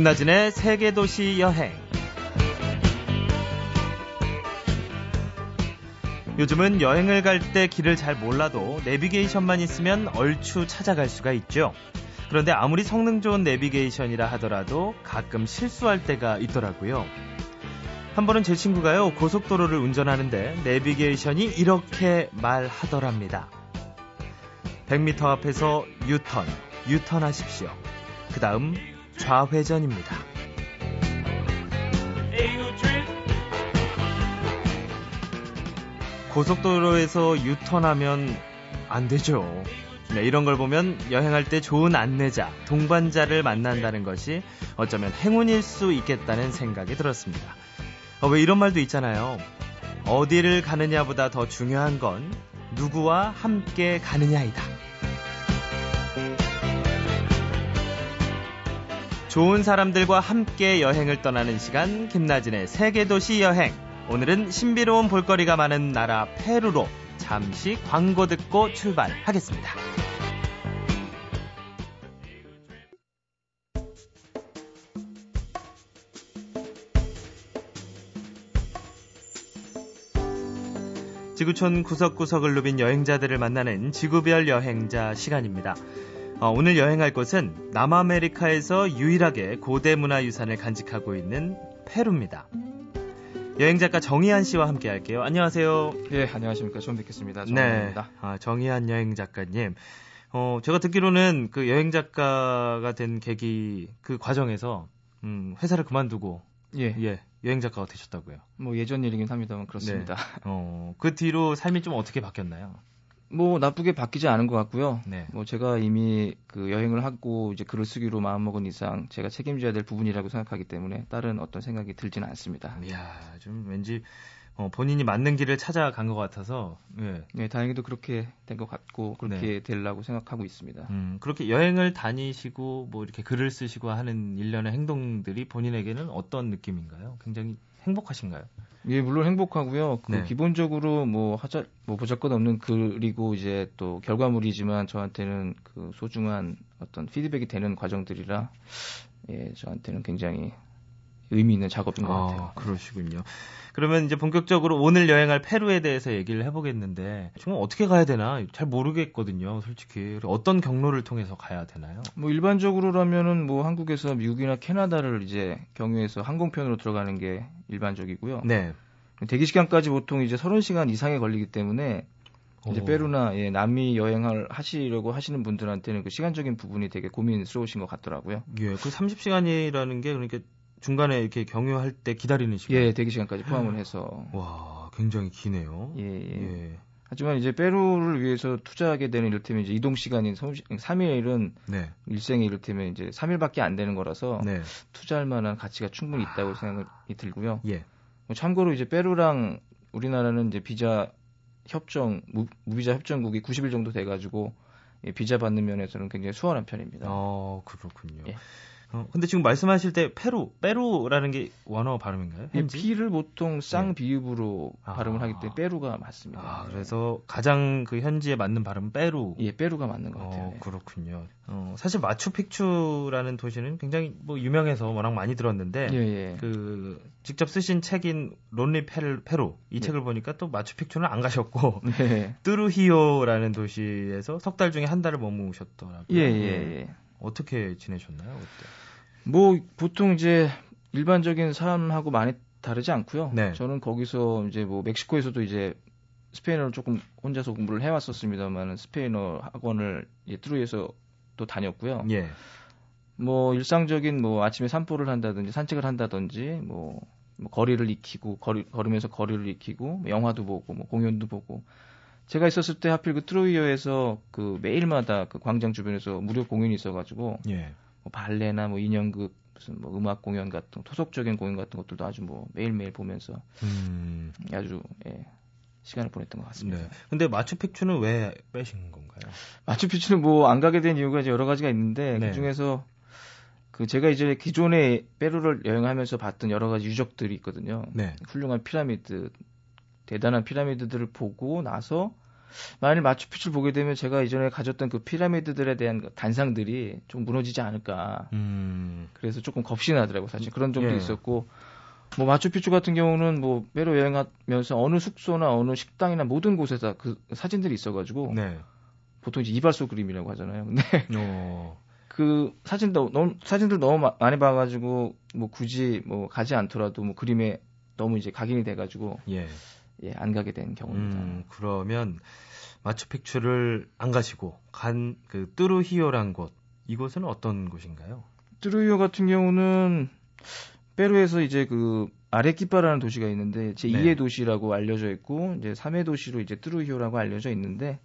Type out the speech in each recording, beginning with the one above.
김나진의 세계도시 여행. 요즘은 여행을 갈 때 길을 잘 몰라도 내비게이션만 있으면 얼추 찾아갈 수가 있죠. 그런데 아무리 성능 좋은 내비게이션이라 하더라도 가끔 실수할 때가 있더라고요. 한 번은 제 친구가요, 고속도로를 운전하는데 내비게이션이 이렇게 말하더랍니다. 100m 앞에서 유턴, 유턴하십시오. 그 다음 좌회전입니다. 고속도로에서 유턴하면 안 되죠. 네, 이런 걸 보면 여행할 때 좋은 안내자, 동반자를 만난다는 것이 어쩌면 행운일 수 있겠다는 생각이 들었습니다. 어, 왜 이런 말도 있잖아요. 어디를 가느냐보다 더 중요한 건 누구와 함께 가느냐이다. 좋은 사람들과 함께 여행을 떠나는 시간 김나진의 세계도시 여행. 오늘은 신비로운 볼거리가 많은 나라 페루로 잠시 광고 듣고 출발하겠습니다. 지구촌 구석구석을 누빈 여행자들을 만나는 지구별 여행자 시간입니다. 어, 오늘 여행할 곳은 남아메리카에서 유일하게 고대 문화유산을 간직하고 있는 페루입니다. 여행 작가 정희한 씨와 함께 할게요. 안녕하세요. 예, 안녕하십니까. 처음 뵙겠습니다. 정희한입니다. 네, 아, 정희한 여행 작가님. 어, 제가 듣기로는 그 여행 작가가 된 계기 그 과정에서 음, 회사를 그만두고 예. 예. 여행 작가가 되셨다고요? 뭐 예전 일이긴 합니다만 그렇습니다. 네. 어, 그 뒤로 삶이 좀 어떻게 바뀌었나요? 뭐 나쁘게 바뀌지 않은 것 같고요. 네. 뭐 제가 이미 그 여행을 하고 이제 글을 쓰기로 마음먹은 이상 제가 책임져야 될 부분이라고 생각하기 때문에 다른 어떤 생각이 들지는 않습니다. 이야, 좀 왠지 어, 본인이 맞는 길을 찾아간 것 같아서 예. 네, 다행히도 그렇게 된 것 같고 그렇게 네. 되려고 생각하고 있습니다. 음, 그렇게 여행을 다니시고 뭐 이렇게 글을 쓰시고 하는 일련의 행동들이 본인에게는 어떤 느낌인가요? 굉장히 행복하신가요? 예, 물론 행복하고요. 그 네. 기본적으로 뭐 하자 뭐 보잘것 없는 글이고 이제 또 결과물이지만 저한테는 그 소중한 어떤 피드백이 되는 과정들이라 예, 저한테는 굉장히 의미 있는 작업인 것 아, 같아요. 그러시군요. 그러면 이제 본격적으로 오늘 여행할 페루에 대해서 얘기를 해보겠는데 정말 어떻게 가야 되나 잘 모르겠거든요, 솔직히. 어떤 경로를 통해서 가야 되나요? 뭐 일반적으로라면은 뭐 한국에서 미국이나 캐나다를 이제 경유해서 항공편으로 들어가는 게 일반적이고요. 네. 대기 시간까지 보통 이제 30시간 이상에 걸리기 때문에 이제 오. 페루나 예, 남미 여행을 하시려고 하시는 분들한테는 그 시간적인 부분이 되게 고민스러우신 것 같더라고요. 예, 그 30시간이라는 게 그러니까 중간에 이렇게 경유할 때 기다리는 시간. 예, 대기 시간까지 포함을 해서. 와, 굉장히 기네요. 예, 예. 예. 하지만 이제 페루를 위해서 투자하게 되는 이를테면 이제 이동 시간인 3일은 네. 일생에 이를테면 이제 3일밖에 안 되는 거라서 네. 투자할 만한 가치가 충분히 있다고 아... 생각이 들고요. 예. 뭐 참고로 이제 페루랑 우리나라는 이제 비자 협정 무, 비자 협정국이 90일 정도 돼 가지고 예, 비자 받는 면에서는 굉장히 수월한 편입니다. 어, 그렇군요. 예. 어, 근데 지금 말씀하실 때 페루, 페루라는 게 원어 발음인가요? 예, B를 보통 쌍 비읍으로 네. 발음을 하기 때문에 페루가 맞습니다. 아, 그래서 가장 그 현지에 맞는 발음은 페루. 예, 페루가 맞는 것 같아요. 어, 그렇군요. 어, 사실 마추픽추라는 도시는 굉장히 뭐 유명해서 워낙 많이 들었는데 예, 예. 그 직접 쓰신 책인 론리 페루, 페루 이 예. 책을 보니까 또 마추픽추는 안 가셨고 네. 뚜루히오라는 도시에서 석 달 중에 한 달을 머무셨더라고요. 예, 예, 예. 어떻게 지내셨나요? 그때? 뭐 보통 이제 일반적인 사람하고 많이 다르지 않고요. 네. 저는 거기서 이제 뭐 멕시코에서도 이제 스페인어를 조금 혼자서 공부를 해왔었습니다만 스페인어 학원을 예, 트루에서 또 다녔고요. 예. 뭐 일상적인 뭐 아침에 산보를 한다든지 산책을 한다든지 뭐, 뭐 거리를 익히고 거리, 걸으면서 거리를 익히고 뭐 영화도 보고 뭐 공연도 보고 제가 있었을 때 하필 그 트로이어에서 그 매일마다 그 광장 주변에서 무료 공연이 있어가지고 예. 뭐 발레나 뭐 인형극 무슨 뭐 음악 공연 같은 토속적인 공연 같은 것들도 아주 뭐 매일매일 보면서 음. 아주 예, 시간을 보냈던 것 같습니다. 네. 근데 마추픽추는 왜 빼신 건가요? 마추픽추는 뭐 안 가게 된 이유가 이제 여러 가지가 있는데 네. 그 중에서 그 제가 이제 기존에 페루를 여행하면서 봤던 여러 가지 유적들이 있거든요. 네. 훌륭한 피라미드, 대단한 피라미드들을 보고 나서 만일 마추픽추를 보게 되면 제가 이전에 가졌던 그 피라미드들에 대한 그 단상들이 좀 무너지지 않을까. 음. 그래서 조금 겁이 나더라고 사실 그런 점도 예. 있었고 뭐 마추픽추 같은 경우는 뭐 페루 여행하면서 어느 숙소나 어느 식당이나 모든 곳에서 그 사진들이 있어가지고 네. 보통 이제 이발소 그림이라고 하잖아요. 근데 어. 그 사진도 너무 사진들 너무 많이 봐가지고 뭐 굳이 뭐 가지 않더라도 뭐 그림에 너무 이제 각인이 돼가지고 예, 예 안 가게 된 경우입니다. 음, 그러면 마추픽추를 안 가시고 간 그 뚜루히오란 곳 이곳은 어떤 곳인가요? 뚜루히오 같은 경우는 페루에서 이제 그 아레키파라는 도시가 있는데 제 2의 네. 도시라고 알려져 있고 이제 3의 도시로 이제 뚜루히오라고 알려져 있는데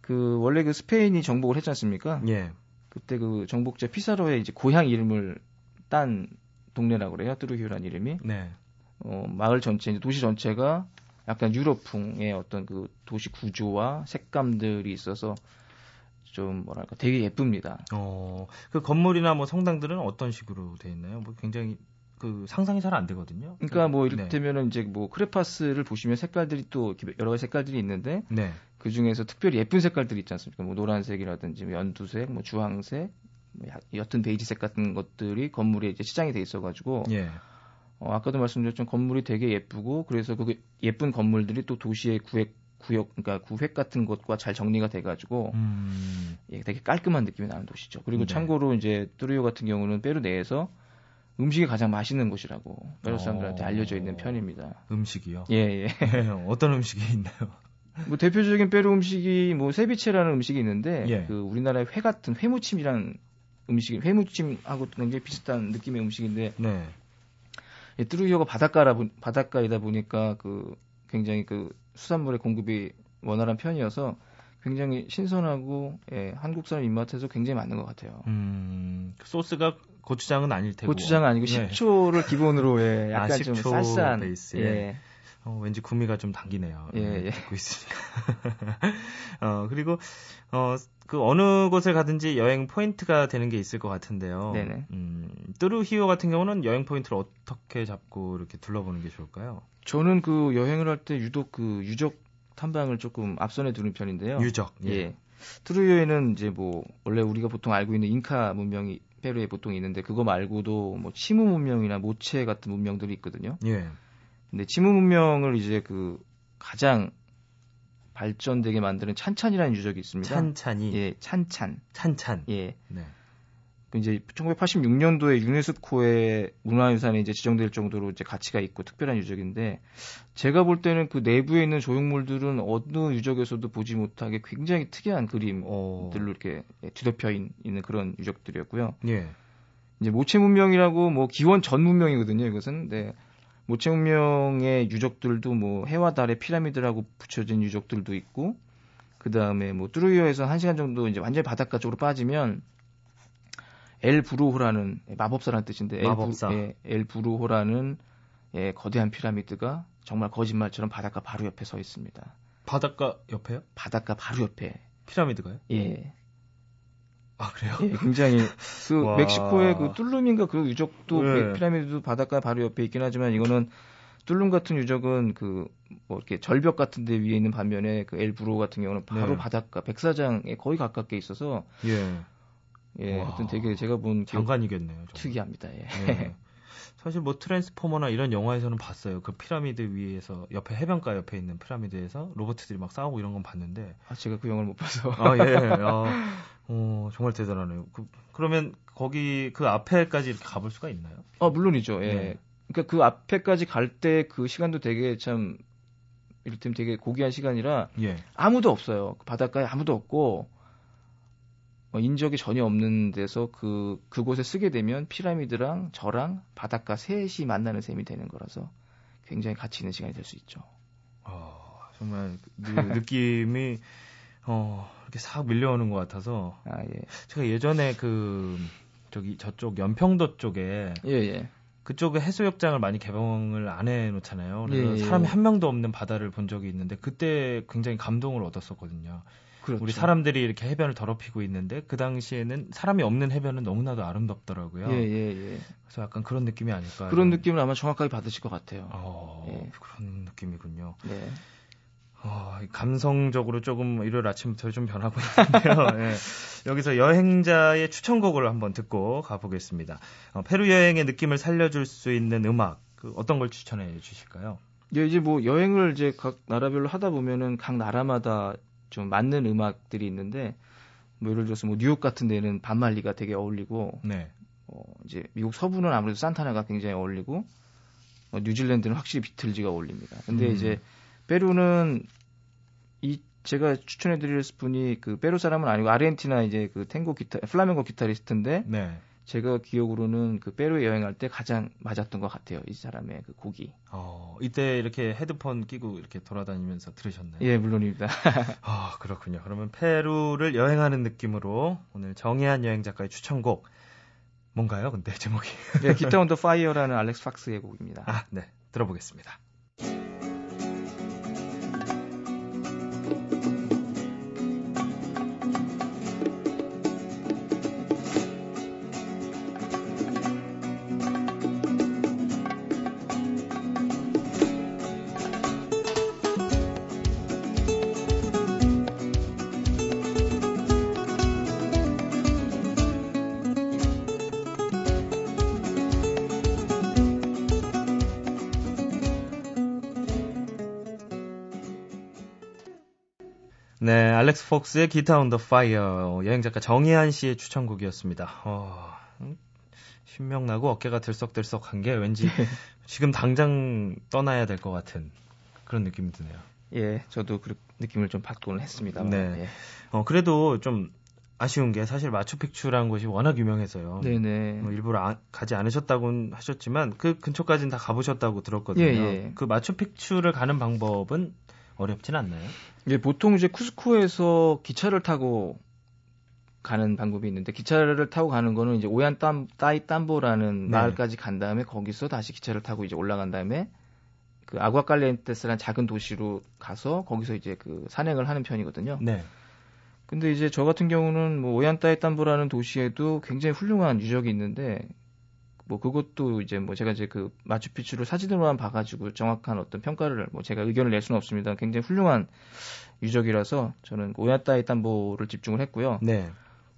그 원래 그 스페인이 정복을 했지 않습니까? 예. 그때 그 정복자 피사로의 이제 고향 이름을 딴 동네라고 그래요. 뚜루히오란 이름이. 네. 어, 마을 전체, 도시 전체가 약간 유럽풍의 어떤 그 도시 구조와 색감들이 있어서 좀 뭐랄까 되게 예쁩니다. 어, 그 건물이나 뭐 성당들은 어떤 식으로 돼 있나요? 뭐 굉장히 그 상상이 잘 안 되거든요. 그러니까 뭐 이를테면은 네. 이제 뭐 크레파스를 보시면 색깔들이 또 여러 가지 색깔들이 있는데 네. 그 중에서 특별히 예쁜 색깔들이 있지 않습니까? 뭐 노란색이라든지 뭐 연두색, 뭐 주황색, 뭐 옅은 베이지색 같은 것들이 건물에 이제 시장이 돼 있어가지고 예. 어, 아까도 말씀드렸지만 건물이 되게 예쁘고 그래서 그 예쁜 건물들이 또 도시의 구획 구역 그러니까 구획 같은 것과 잘 정리가 돼가지고 음. 예, 되게 깔끔한 느낌이 나는 도시죠. 그리고 네. 참고로 이제 뚜리오 같은 경우는 페루 내에서 음식이 가장 맛있는 곳이라고 페루 사람들한테 어... 알려져 있는 편입니다. 음식이요? 예, 예. 어떤 음식이 있나요? 뭐 대표적인 페루 음식이 뭐 세비체라는 음식이 있는데 예. 그 우리나라의 회 같은 회무침이라는 음식이 회무침하고 굉장히 비슷한 느낌의 음식인데 네. 예, 뚜루이오가 바닷가라 바닷가이다 보니까 그 굉장히 그 수산물의 공급이 원활한 편이어서 굉장히 신선하고 예, 한국 사람 입맛에서 굉장히 맞는 것 같아요. 음, 그 소스가 고추장은 아닐 테고 고추장은 아니고 네. 식초를 기본으로 예, 아, 약간 아, 좀 쌀쌀한 베이스에. 예. 어, 왠지 구미가 좀 당기네요. 예, 음, 예. 듣고 있으니까. 어, 그리고, 어, 그 어느 곳을 가든지 여행 포인트가 되는 게 있을 것 같은데요. 네네. 음, 뚜루히오 같은 경우는 여행 포인트를 어떻게 잡고 이렇게 둘러보는 게 좋을까요? 저는 그 여행을 할 때 유독 그 유적 탐방을 조금 앞선에 두는 편인데요. 유적. 예. 예. 뚜루히오에는 이제 뭐 원래 우리가 보통 알고 있는 잉카 문명이 페루에 보통 있는데 그거 말고도 뭐 치무 문명이나 모체 같은 문명들이 있거든요. 예. 근데 치무 문명을 이제 그 가장 발전되게 만드는 찬찬이라는 유적이 있습니다. 찬찬이. 예, 찬찬. 찬찬. 예. 네. 그 이제 1986년도에 유네스코의 문화유산에 이제 지정될 정도로 이제 가치가 있고 특별한 유적인데 제가 볼 때는 그 내부에 있는 조형물들은 어느 유적에서도 보지 못하게 굉장히 특이한 그림들로 어. 이렇게 뒤덮여 있는 그런 유적들이었고요. 예. 이제 모체 문명이라고 뭐 기원 전 문명이거든요. 이것은 네. 모체 문명의 유적들도 뭐 해와 달의 피라미드라고 붙여진 유적들도 있고 그 다음에 뭐 뚜루이어에서 한 시간 정도 이제 완전히 바닷가 쪽으로 빠지면 엘 부루호라는 마법사라는 뜻인데 마법사. 엘, 부, 예, 엘 부루호라는 예, 거대한 피라미드가 정말 거짓말처럼 바닷가 바로 옆에 서 있습니다. 바닷가 옆에요? 바닷가 바로 옆에 피라미드가요? 예. 아 그래요? 예, 굉장히 그 멕시코의 그 뚫룸인가 그 유적도 네. 피라미드도 바닷가 바로 옆에 있긴 하지만 이거는 뚫룸 같은 유적은 그 뭐 이렇게 절벽 같은 데 위에 있는 반면에 그 엘브로 같은 경우는 바로 네. 바닷가 백사장에 거의 가깝게 있어서 예. 예, 와. 하여튼 되게 제가 본 장관이겠네요. 정말. 특이합니다. 예. 네. 사실 뭐 트랜스포머나 이런 영화에서는 봤어요. 그 피라미드 위에서 옆에 해변가 옆에 있는 피라미드에서 로버트들이 막 싸우고 이런 건 봤는데 아 제가 그 영화를 못 봐서 아 예. 아, 어, 정말 대단하네요. 그, 그러면 거기 그 앞에까지 이렇게 가볼 수가 있나요? 어 물론이죠. 예. 네. 그러니까 그 앞에까지 갈 때 그 시간도 되게 참 이를테면 되게 고귀한 시간이라 예. 아무도 없어요. 그 바닷가에 아무도 없고 어, 인적이 전혀 없는 데서 그 그곳에 쓰게 되면 피라미드랑 저랑 바닷가 셋이 만나는 셈이 되는 거라서 굉장히 가치 있는 시간이 될 수 있죠. 어, 정말 그 느낌이 어, 이렇게 싹 밀려오는 것 같아서. 아, 예. 제가 예전에 그, 저기, 저쪽 연평도 쪽에. 예, 예. 그쪽에 해수욕장을 많이 개방을 안 해놓잖아요. 그래서 예, 예. 사람이 한 명도 없는 바다를 본 적이 있는데 그때 굉장히 감동을 얻었었거든요. 그렇죠. 우리 사람들이 이렇게 해변을 더럽히고 있는데 그 당시에는 사람이 없는 해변은 너무나도 아름답더라고요. 예, 예, 예. 그래서 약간 그런 느낌이 아닐까. 그런 느낌을 아마 정확하게 받으실 것 같아요. 어, 예. 그런 느낌이군요. 네. 어, 감성적으로 조금 일요일 아침부터 좀 변하고 있는데요. 네. 여기서 여행자의 추천곡을 한번 듣고 가보겠습니다. 어, 페루 여행의 느낌을 살려줄 수 있는 음악, 그 어떤 걸 추천해 주실까요? 예, 이제 뭐 여행을 이제 각 나라별로 하다 보면은 각 나라마다 좀 맞는 음악들이 있는데 뭐 예를 들어서 뭐 뉴욕 같은 데는 밥 말리가 되게 어울리고 네. 어, 이제 미국 서부는 아무래도 산타나가 굉장히 어울리고 어, 뉴질랜드는 확실히 비틀즈가 어울립니다. 근데 음. 이제 페루는 이 제가 추천해드릴 분이 그 페루 사람은 아니고 아르헨티나 이제 그 탱고 기타 플라멩고 기타리스트인데 네. 제가 기억으로는 그 페루 여행할 때 가장 맞았던 것 같아요. 이 사람의 그 곡이. 어, 이때 이렇게 헤드폰 끼고 이렇게 돌아다니면서 들으셨나요? 예, 물론입니다. 아, 그렇군요. 그러면 페루를 여행하는 느낌으로 오늘 정혜한 여행 작가의 추천곡 뭔가요? 근데 제목이. 네, Guitar on the Fire라는 Alex Fox의 곡입니다. 아, 네. 들어보겠습니다. 알렉스 폭스의 기타 온 더 파이어 여행 작가 정희한 씨의 추천곡이었습니다. 어, 신명나고 어깨가 들썩들썩한 게 왠지 지금 당장 떠나야 될 것 같은 그런 느낌이 드네요. 예, 저도 그 느낌을 좀 받고는 했습니다. 네. 예. 어, 그래도 좀 아쉬운 게 사실 마추픽추라는 곳이 워낙 유명해서요. 네네. 뭐 일부러 아, 가지 않으셨다고 하셨지만 그 근처까지는 다 가보셨다고 들었거든요. 예, 예. 그 마추픽추를 가는 방법은 어렵진 않나요? 예, 보통 이제 쿠스코에서 기차를 타고 가는 방법이 있는데 기차를 타고 가는 거는 이제 오얀 땀 따이 땀보라는 네. 마을까지 간 다음에 거기서 다시 기차를 타고 이제 올라간 다음에 그 아구아칼렌테스라는 작은 도시로 가서 거기서 이제 그 산행을 하는 편이거든요. 네. 근데 이제 저 같은 경우는 뭐 오얀 따이 땀보라는 도시에도 굉장히 훌륭한 유적이 있는데 뭐 그것도 이제 뭐 제가 이제 그 마추픽추를 사진으로만 봐가지고 정확한 어떤 평가를 뭐 제가 의견을 낼 수는 없습니다. 굉장히 훌륭한 유적이라서 저는 오야따이 땀보를 집중을 했고요. 네.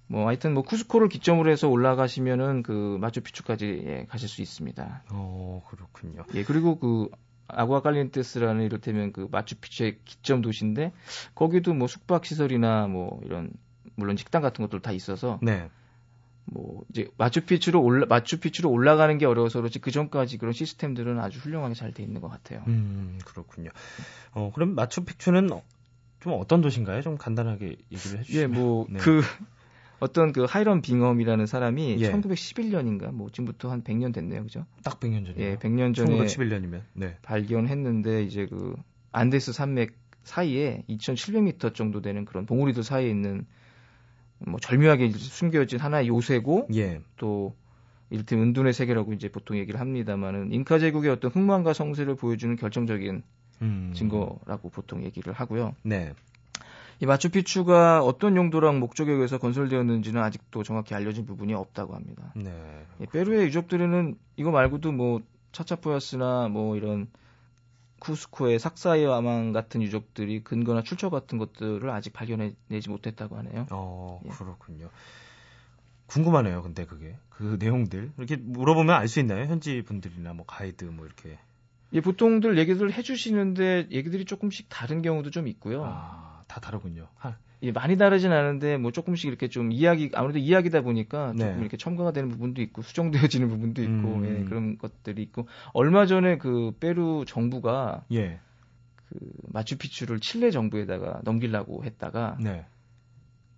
뭐 하여튼 뭐 쿠스코를 기점으로 해서 올라가시면은 그 마추픽추까지 예, 가실 수 있습니다. 어 그렇군요. 예 그리고 그 아구아칼리엔테스라는 이를테면 그 마추픽추의 기점 도시인데 거기도 뭐 숙박 시설이나 뭐 이런 물론 식당 같은 것들 다 있어서 네. 뭐 이제 마추픽추로 올라 마추픽추로 올라가는 게 어려워서 그렇지 그 전까지 그런 시스템들은 아주 훌륭하게 잘 돼 있는 것 같아요. 음 그렇군요. 어 그럼 마추픽추는 좀 어떤 도시인가요? 좀 간단하게 얘기를 해주시면. 예, 뭐그 네. 그 어떤 그 하이런 빙엄이라는 사람이 예. 1911년인가 뭐 지금부터 한 100년 됐네요, 그죠? 딱 100년 전이요. 예, 100년 전에 1911년이면 네. 발견했는데 이제 그 안데스 산맥 사이에 2,700m 정도 되는 그런 봉우리들 사이에 있는 뭐 절묘하게 숨겨진 하나의 요새고 예. 또 이를테면 은둔의 세계라고 이제 보통 얘기를 합니다만은 잉카 제국의 어떤 흥망과 성세를 보여주는 결정적인 음. 증거라고 보통 얘기를 하고요. 네. 이 마추픽추가 어떤 용도랑 목적에 의해서 건설되었는지는 아직도 정확히 알려진 부분이 없다고 합니다. 네. 페루의 유적들에는 이거 말고도 뭐 차차포야스나 뭐 이런 쿠스코의 삭사이와망 같은 유적들이 근거나 출처 같은 것들을 아직 발견해내지 못했다고 하네요. 어, 예. 그렇군요. 궁금하네요, 근데 그게. 그 내용들. 이렇게 물어보면 알 수 있나요? 현지 분들이나 뭐 가이드 뭐 이렇게. 예, 보통들 얘기들 해주시는데 얘기들이 조금씩 다른 경우도 좀 있고요. 아, 다 다르군요. 하, 예, 많이 다르진 않은데 뭐 조금씩 이렇게 좀 이야기 아무래도 이야기다 보니까 조금 네. 이렇게 첨가가 되는 부분도 있고 수정되어지는 부분도 있고 음. 예, 그런 것들이 있고 얼마 전에 그 페루 정부가 예. 그 마추픽추를 칠레 정부에다가 넘기려고 했다가 네.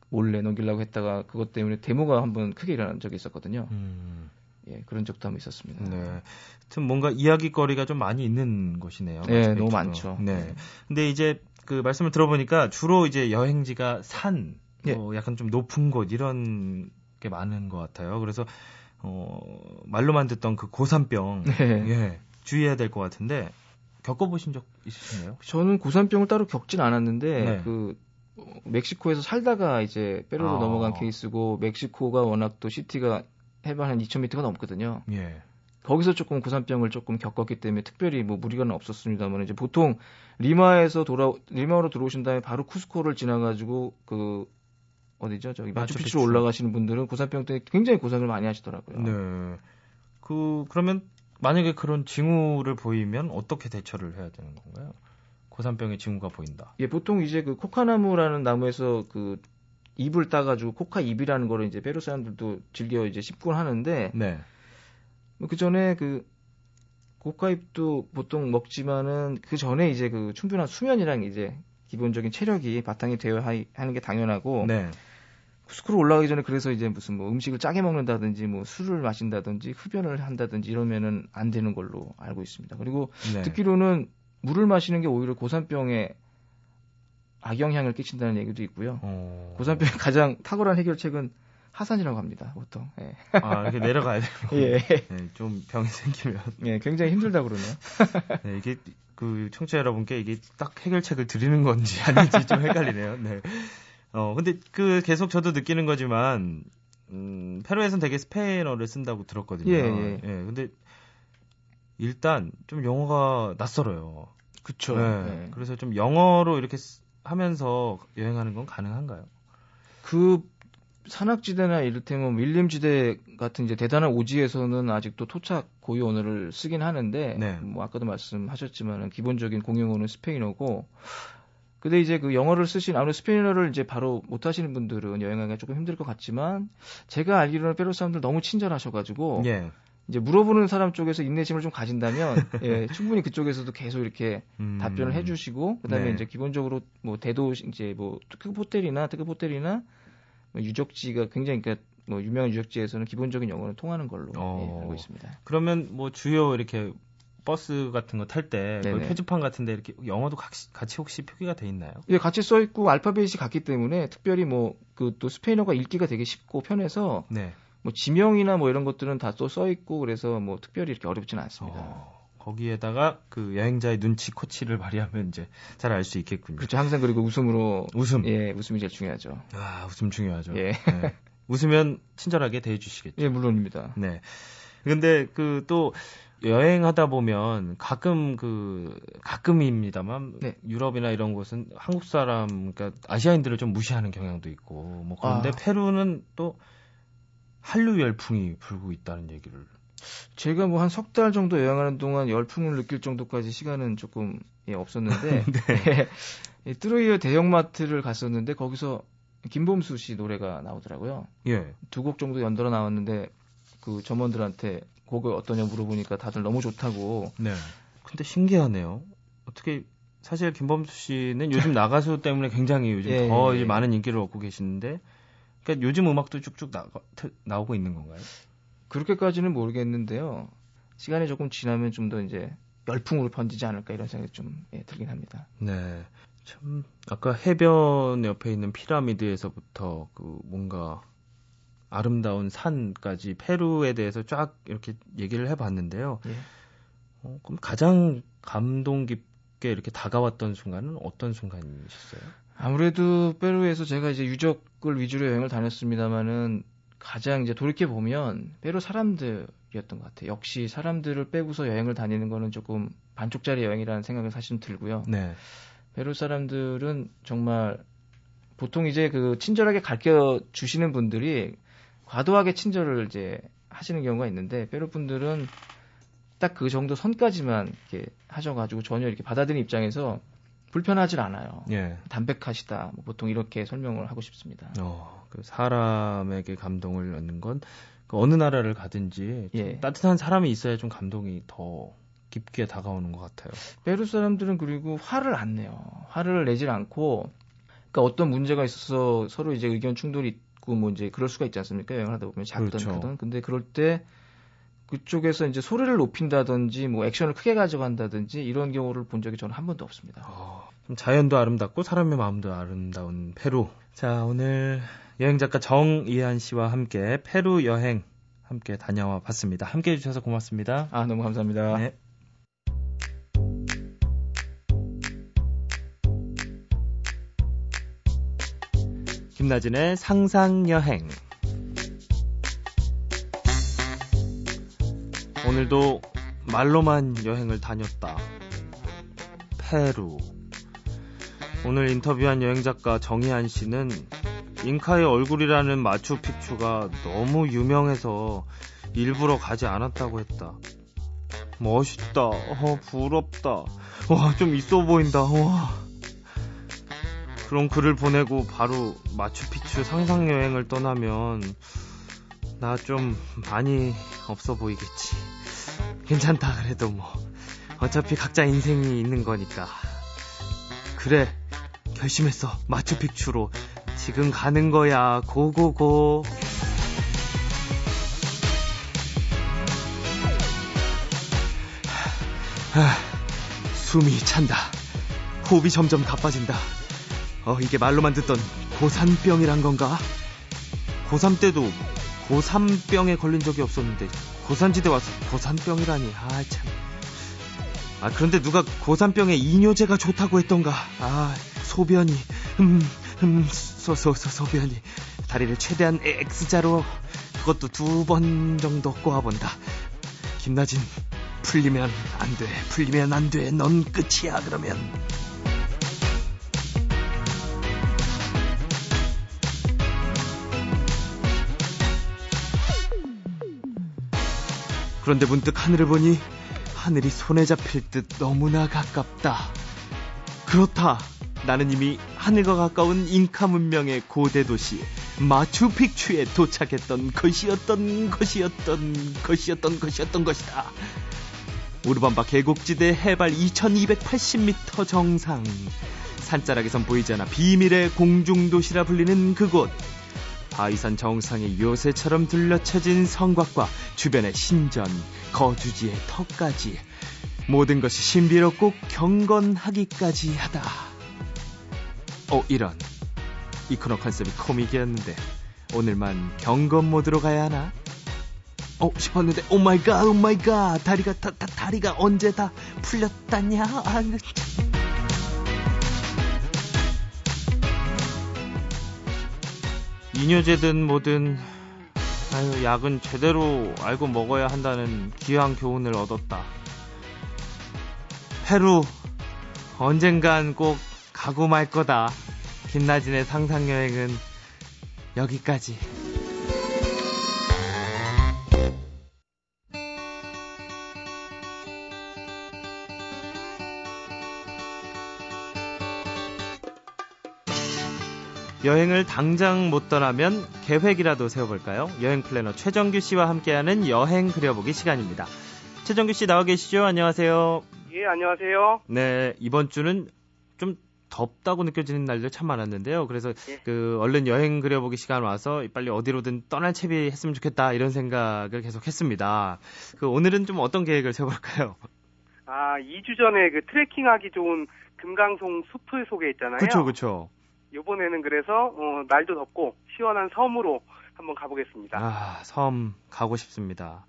몰래 넘기려고 했다가 그것 때문에 데모가 한번 크게 일어난 적이 있었거든요. 음. 예, 그런 적도 한번 있었습니다. 네. 하여튼 뭔가 이야기거리가 좀 많이 있는 곳이네요. 네, 너무 많죠. 네. 네. 근데 이제 그 말씀을 들어보니까 주로 이제 여행지가 산, 예. 어, 약간 좀 높은 곳 이런 게 많은 것 같아요. 그래서 어, 말로만 듣던 그 고산병 네. 예, 주의해야 될 것 같은데 겪어보신 적 있으신가요? 저는 고산병을 따로 겪진 않았는데 네. 그 멕시코에서 살다가 이제 페루로 아. 넘어간 케이스고 멕시코가 워낙 또 city가 해발 한 2,000m가 넘거든요. 예. 거기서 조금 고산병을 조금 겪었기 때문에 특별히 뭐 무리가 없었습니다만 이제 보통 리마에서 돌아 리마로 들어오신 다음에 바로 쿠스코를 지나가지고 그 어디죠 저기 마추픽추로 올라가시는 분들은 고산병 때문에 굉장히 고생을 많이 하시더라고요. 네. 그 그러면 만약에 그런 징후를 보이면 어떻게 대처를 해야 되는 건가요? 고산병의 징후가 보인다. 예, 보통 이제 그 코카나무라는 나무에서 그 잎을 따가지고 코카 잎이라는 거를 이제 페루 사람들도 즐겨 이제 씹곤 하는데, 네. 뭐그 전에 그 코카잎도 보통 먹지만은 그 전에 이제 그 충분한 수면이랑 이제 기본적인 체력이 바탕이 되어야 하는 게 당연하고, 네. 스크로 올라가기 전에 그래서 이제 무슨 뭐 음식을 짜게 먹는다든지 뭐 술을 마신다든지 흡연을 한다든지 이러면은 안 되는 걸로 알고 있습니다. 그리고 네. 듣기로는 물을 마시는 게 오히려 고산병에 악영향을 끼친다는 얘기도 있고요. 어... 고산병의 가장 탁월한 해결책은 하산이라고 합니다, 보통. 예. 아, 이렇게 내려가야 돼요. 예. 네, 좀 병이 생기면. 예, 굉장히 힘들다 그러네요. 네, 이게 그 청취자 여러분께 이게 딱 해결책을 드리는 건지 아닌지 좀 헷갈리네요. 네. 어, 근데 그 계속 저도 느끼는 거지만, 음, 페루에서는 되게 스페인어를 쓴다고 들었거든요. 예, 예. 예 근데 일단 좀 영어가 낯설어요. 그쵸. 네. 네. 그래서 좀 영어로 이렇게 하면서 여행하는 건 가능한가요? 그 산악지대나 이를테면 밀림지대 같은 이제 대단한 오지에서는 아직도 토착 고유 언어를 쓰긴 하는데 네. 뭐 아까도 말씀하셨지만 기본적인 공용어는 스페인어고 근데 이제 그 영어를 쓰신 아무래도 스페인어를 이제 바로 못 하시는 분들은 여행하기가 조금 힘들 것 같지만 제가 알기로는 페루 사람들 너무 친절하셔가지고 예. 이제 물어보는 사람 쪽에서 인내심을 좀 가진다면 예, 충분히 그쪽에서도 계속 이렇게 음. 답변을 해주시고 그다음에 네. 이제 기본적으로 뭐 대도 이제 뭐 특급 호텔이나 특급 호텔이나 뭐 유적지가 굉장히 그러니까 뭐 유명한 유적지에서는 기본적인 영어는 통하는 걸로 어. 예, 알고 있습니다. 그러면 뭐 주요 이렇게 버스 같은 거 탈 때 표지판 같은 데 이렇게 영어도 같이 혹시 표기가 돼 있나요? 예, 같이 써 있고 알파벳이 같기 때문에 특별히 뭐 그 또 스페인어가 읽기가 되게 쉽고 편해서 네. 뭐 지명이나 뭐 이런 것들은 다 또 써 있고 그래서 뭐 특별히 이렇게 어렵지는 않습니다. 어, 거기에다가 그 여행자의 눈치 코치를 발휘하면 이제 잘 알 수 있겠군요. 그렇죠. 항상 그리고 웃음으로 웃음. 예, 웃음이 제일 중요하죠. 아, 웃음 중요하죠. 예. 네. 웃으면 친절하게 대해 주시겠죠. 예, 물론입니다. 네. 근데 그 또 여행하다 보면 가끔 그 가끔입니다만 네. 유럽이나 이런 곳은 한국 사람 그러니까 아시아인들을 좀 무시하는 경향도 있고 뭐 그런데 아. 페루는 또 한류 열풍이 불고 있다는 얘기를. 제가 뭐 한 석 달 정도 여행하는 동안 열풍을 느낄 정도까지 시간은 조금 예, 없었는데 네. 예, 트로이어 대형마트를 갔었는데 거기서 김범수 씨 노래가 나오더라고요. 예. 두 곡 정도 연달아 나왔는데 그 점원들한테 곡을 어떠냐 물어보니까 다들 너무 좋다고. 네. 근데 신기하네요. 어떻게 사실 김범수 씨는 요즘 나가수 때문에 굉장히 요즘 예, 더 예, 예. 많은 인기를 얻고 계시는데 그러니까 요즘 음악도 쭉쭉 나, 나오고 있는 건가요? 그렇게까지는 모르겠는데요. 시간이 조금 지나면 좀 더 이제 열풍으로 번지지 않을까 이런 생각이 좀 예, 들긴 합니다. 네. 참 아까 해변 옆에 있는 피라미드에서부터 그 뭔가 아름다운 산까지 페루에 대해서 쫙 이렇게 얘기를 해봤는데요. 예. 어, 그럼 가장 감동 깊게 이렇게 다가왔던 순간은 어떤 순간이셨어요? 아무래도 페루에서 제가 이제 유적을 위주로 여행을 다녔습니다만은 가장 이제 돌이켜 보면 페루 사람들이었던 것 같아요. 역시 사람들을 빼고서 여행을 다니는 거는 조금 반쪽짜리 여행이라는 생각은 사실 들고요. 네. 페루 사람들은 정말 보통 이제 그 친절하게 가르쳐 주시는 분들이 과도하게 친절을 이제 하시는 경우가 있는데 페루 분들은 딱 그 정도 선까지만 이렇게 하셔가지고 전혀 이렇게 받아들이는 입장에서 불편하질 않아요. 예. 담백하시다. 뭐 보통 이렇게 설명을 하고 싶습니다. 어, 그 사람에게 감동을 얻는 건 그 어느 나라를 가든지 예. 따뜻한 사람이 있어야 좀 감동이 더 깊게 다가오는 것 같아요. 페루 사람들은 그리고 화를 안 내요. 화를 내질 않고, 그러니까 어떤 문제가 있어서 서로 이제 의견 충돌이 있고 뭐 이제 그럴 수가 있지 않습니까? 여행을 하다 보면 작든 그렇죠. 크든. 근데 그럴 때 그쪽에서 이제 소리를 높인다든지 뭐 액션을 크게 가져간다든지 이런 경우를 본 적이 저는 한 번도 없습니다. 어, 자연도 아름답고 사람의 마음도 아름다운 페루. 자, 오늘 여행 작가 정이한 씨와 함께 페루 여행 함께 다녀와 봤습니다. 함께 해주셔서 고맙습니다. 아, 너무 감사합니다. 네. 김나진의 상상여행. 오늘도 말로만 여행을 다녔다. 페루. 오늘 인터뷰한 여행작가 정희한 씨는 잉카의 얼굴이라는 마추픽추가 너무 유명해서 일부러 가지 않았다고 했다. 멋있다. 어, 부럽다. 와, 좀 있어 보인다. 와. 그런 글을 보내고 바로 마추픽추 상상 여행을 떠나면 나 좀 많이 없어 보이겠지. 괜찮다, 그래도 뭐. 어차피 각자 인생이 있는 거니까. 그래, 결심했어. 마추픽추로. 지금 가는 거야. 고고고. 하, 숨이 찬다. 호흡이 점점 가빠진다. 어, 이게 말로만 듣던 고산병이란 건가? 고3 때도 고산병에 걸린 적이 없었는데 고산지대 와서 고산병이라니. 아, 참. 아, 그런데 누가 고산병에 이뇨제가 좋다고 했던가. 아, 소변이, 음, 음, 소, 소, 소, 소변이. 다리를 최대한 X자로 그것도 두 번 정도 꼬아본다. 김나진, 풀리면 안 돼. 풀리면 안 돼. 넌 끝이야, 그러면. 그런데 문득 하늘을 보니 하늘이 손에 잡힐 듯 너무나 가깝다. 그렇다. 나는 이미 하늘과 가까운 잉카 문명의 고대 도시 마추픽추에 도착했던 것이었던 것이었던 것이었던 것이었던 것이다. 우르반바 계곡지대 해발 2280m 정상. 산자락에선 보이지 않아 비밀의 공중도시라 불리는 그곳. 바위산 정상에 요새처럼 둘러쳐진 성곽과 주변의 신전, 거주지의 턱까지 모든 것이 신비롭고 경건하기까지 하다. 어, 이런. 이 코너 컨셉이 코믹이었는데 오늘만 경건 모드로 가야 하나? 어 싶었는데 oh my god oh my god 다리가 다, 다, 다리가 언제 다 풀렸다냐 아, 이뇨제든 뭐든 아유 약은 제대로 알고 먹어야 한다는 귀한 교훈을 얻었다 페루 언젠간 꼭 가고 말 거다 김나진의 상상여행은 여기까지 여행을 당장 못 떠나면 계획이라도 세워볼까요? 여행 플래너 최정규 씨와 함께하는 여행 그려보기 시간입니다. 최정규 씨 나와 계시죠? 안녕하세요. 예, 안녕하세요. 네, 이번 주는 좀 덥다고 느껴지는 날도 참 많았는데요. 그래서 예. 그 얼른 여행 그려보기 시간 와서 빨리 어디로든 떠날 채비 했으면 좋겠다 이런 생각을 계속 했습니다. 그 오늘은 좀 어떤 계획을 세워볼까요? 아, 2주 전에 그 트레킹하기 좋은 금강송 숲을 속에 있잖아요. 그렇죠, 그렇죠. 이번에는 그래서 어, 날도 덥고 시원한 섬으로 한번 가보겠습니다. 아, 섬 가고 싶습니다.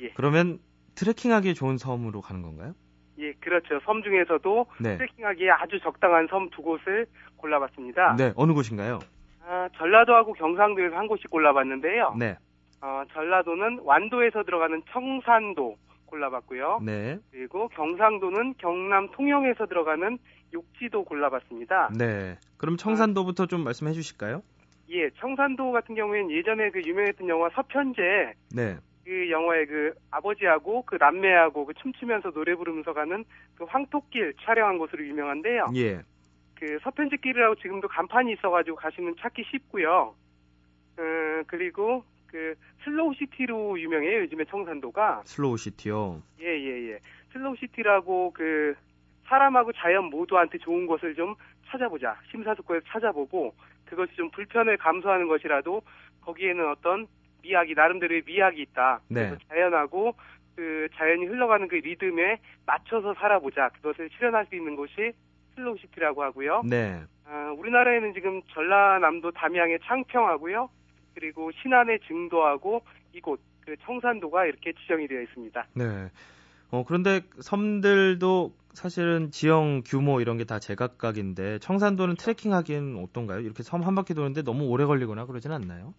예. 그러면 트레킹하기 좋은 섬으로 가는 건가요? 예, 그렇죠. 섬 중에서도 네. 트레킹하기에 아주 적당한 섬 두 곳을 골라봤습니다. 네, 어느 곳인가요? 아, 전라도하고 경상도에서 한 곳씩 골라봤는데요. 네. 어, 전라도는 완도에서 들어가는 청산도 골라봤고요. 네. 그리고 경상도는 경남 통영에서 들어가는 욕지도 골라봤습니다. 네. 그럼 청산도부터 좀 말씀해 주실까요? 예, 청산도 같은 경우에는 예전에 그 유명했던 영화 서편제. 네. 그 영화의 그 아버지하고 그 남매하고 그 춤추면서 노래 부르면서 가는 그 황토길 촬영한 곳으로 유명한데요. 예. 그 서편제길이라고 지금도 간판이 있어가지고 가시면 찾기 쉽고요. 음, 그리고 그 슬로우 시티로 유명해요. 요즘에 청산도가. 슬로우 시티요. 예, 예, 예. 슬로우 시티라고 그 사람하고 자연 모두한테 좋은 것을 좀 찾아보자. 심사숙고해서 찾아보고 그것이 좀 불편을 감수하는 것이라도 거기에는 어떤 미학이 나름대로의 미학이 있다. 네. 그래서 자연하고 그 자연이 흘러가는 그 리듬에 맞춰서 살아보자. 그것을 실현할 수 있는 곳이 슬로우시티라고 하고요. 네. 아, 우리나라에는 지금 전라남도 담양의 창평하고요. 그리고 신안의 증도하고 이곳 그 청산도가 이렇게 지정이 되어 있습니다. 네. 어, 그런데 섬들도 사실은 지형 규모 이런 게 다 제각각인데 청산도는 트레킹하기엔 어떤가요? 이렇게 섬 한 바퀴 도는데 너무 오래 걸리거나 그러진 않나요?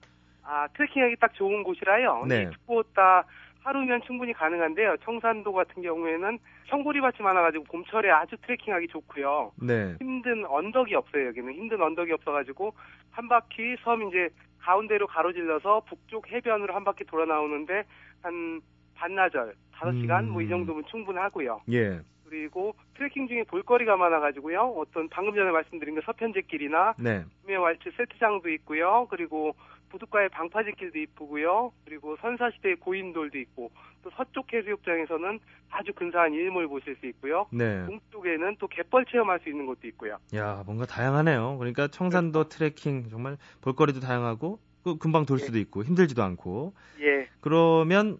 아 트레킹하기 딱 좋은 곳이라요. 네. 두곳다 하루면 충분히 가능한데요. 청산도 같은 경우에는 청보리밭이 많아가지고 봄철에 아주 트레킹하기 좋고요. 네. 힘든 언덕이 없어요. 여기는 힘든 언덕이 없어가지고 한 바퀴 섬 이제 가운데로 가로질러서 북쪽 해변으로 한 바퀴 돌아 나오는데 한 반나절 5시간 음. 뭐이 정도면 충분하고요. 예. 그리고 트레킹 중에 볼거리가 많아가지고요. 어떤 방금 전에 말씀드린 그 서편제길이나 네. 구매왈츠 세트장도 있고요. 그리고 부둣가의 방파제길도 이쁘고요. 그리고 선사시대의 고인돌도 있고 또 서쪽 해수욕장에서는 아주 근사한 일몰 보실 수 있고요. 네. 동쪽에는 또 갯벌 체험할 수 있는 곳도 있고요. 야 뭔가 다양하네요. 그러니까 청산도 그렇죠. 트레킹 정말 볼거리도 다양하고 금방 돌 예. 수도 있고 힘들지도 않고. 예. 그러면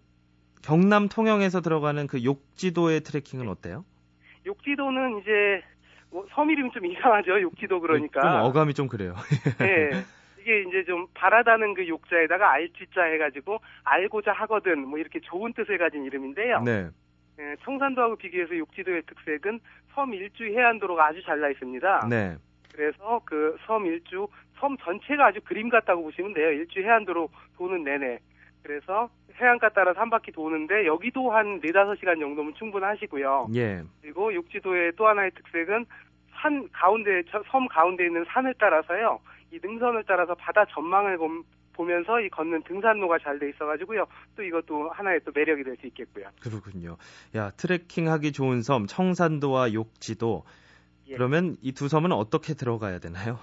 경남 통영에서 들어가는 그 욕지도의 트레킹은 어때요? 욕지도는 이제 뭐 섬 이름이 좀 이상하죠. 욕지도 그러니까. 좀 어감이 좀 그래요. 네. 이게 이제 좀 바라다는 그 욕자에다가 알지자 해가지고 알고자 하거든 뭐 이렇게 좋은 뜻을 가진 이름인데요. 네. 네 청산도하고 비교해서 욕지도의 특색은 섬 일주 해안도로가 아주 잘 나 있습니다. 네. 그래서 그 섬 일주 섬 전체가 아주 그림 같다고 보시면 돼요. 일주 해안도로 도는 내내. 그래서 해안가 따라서 한 바퀴 도는데 여기도 한 4, 5시간 정도면 충분하시고요. 예. 그리고 육지도의 또 하나의 특색은 산 가운데 섬 가운데 있는 산을 따라서요. 이 능선을 따라서 바다 전망을 보면서 이 걷는 등산로가 잘 돼 있어가지고요. 또 이것도 하나의 또 매력이 될 수 있겠고요. 그렇군요. 야 트레킹하기 좋은 섬 청산도와 욕지도. 예. 그러면 이 두 섬은 어떻게 들어가야 되나요?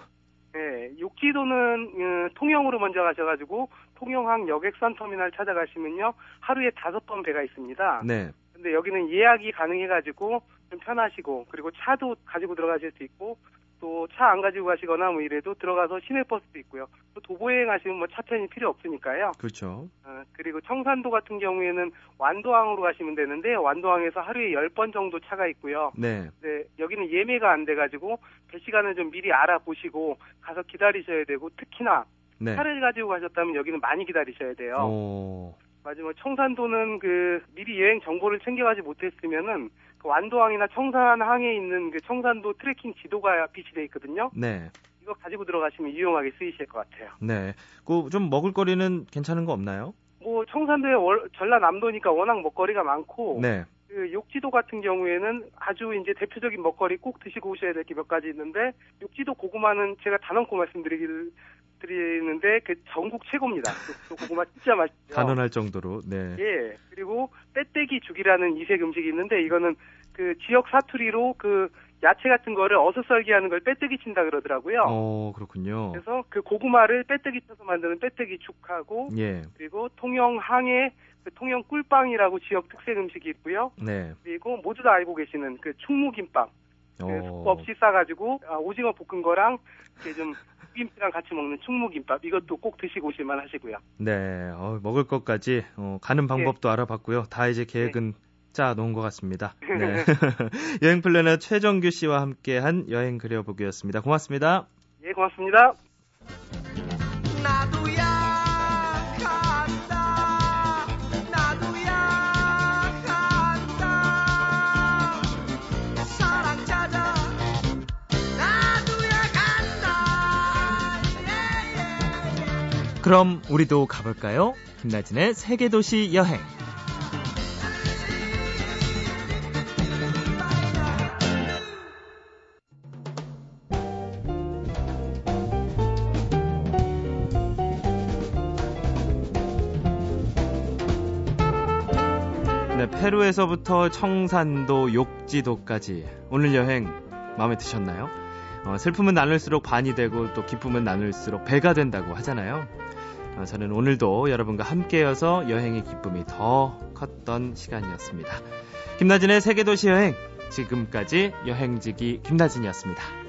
욕지도는 음, 통영으로 먼저 가셔가지고 통영항 여객선 터미널 찾아가시면요 하루에 다섯 번 배가 있습니다. 네. 근데 여기는 예약이 가능해가지고 좀 편하시고 그리고 차도 가지고 들어가실 수 있고 또 차 안 가지고 가시거나 뭐 이래도 들어가서 시내 버스도 있고요. 또 도보여행 하시면 뭐 차편이 필요 없으니까요. 그렇죠. 어, 그리고 청산도 같은 경우에는 완도항으로 가시면 되는데 완도항에서 하루에 10번 정도 차가 있고요. 네. 네. 여기는 예매가 안 돼 가지고 배 시간을 좀 미리 알아보시고 가서 기다리셔야 되고 특히나 네. 차를 가지고 가셨다면 여기는 많이 기다리셔야 돼요. 오. 마지막 청산도는 그 미리 여행 정보를 챙겨가지 못했으면은 그 완도항이나 청산항에 있는 그 청산도 트레킹 지도가 비치돼 있거든요. 네. 이거 가지고 들어가시면 유용하게 쓰이실 것 같아요. 네. 그 좀 먹을거리는 괜찮은 거 없나요? 뭐 청산도에 전라남도니까 워낙 먹거리가 많고 네. 그 욕지도 같은 경우에는 아주 이제 대표적인 먹거리 꼭 드시고 오셔야 될 게 몇 가지 있는데 욕지도 고구마는 제가 단언코 말씀드리길 드리는데 그 전국 최고입니다. 그 고구마 진짜 맛있죠. 단언할 정도로. 네. 예. 그리고 빼떼기 죽이라는 이색 음식이 있는데 이거는 그 지역 사투리로 그 야채 같은 거를 어슷썰기 하는 걸 빼떼기 친다 그러더라고요. 어, 그렇군요. 그래서 그 고구마를 빼떼기 쳐서 만드는 빼떼기 죽하고 예. 그리고 통영항에 그 통영 꿀빵이라고 지역 특색 음식이 있고요. 네. 그리고 모두 다 알고 계시는 그 충무김밥. 그속 없이 싸가지고 아, 오징어 볶은 거랑 이렇게 좀 김치랑 같이 먹는 충무김밥 이것도 꼭 드시고 오실만 하시고요. 네, 어, 먹을 것까지 어, 가는 방법도 네. 알아봤고요. 다 이제 계획은 네. 짜 놓은 것 같습니다. 네. 여행 플래너 최정규 씨와 함께한 여행 그려보기였습니다. 고맙습니다. 예, 고맙습니다. 그럼 우리도 가볼까요? 김나진의 세계도시 여행. 네, 페루에서부터 청산도, 욕지도까지 오늘 여행 마음에 드셨나요? 어, 슬픔은 나눌수록 반이 되고 또 기쁨은 나눌수록 배가 된다고 하잖아요. 어, 저는 오늘도 여러분과 함께여서 여행의 기쁨이 더 컸던 시간이었습니다. 김나진의 세계도시 여행 지금까지 여행지기 김나진이었습니다.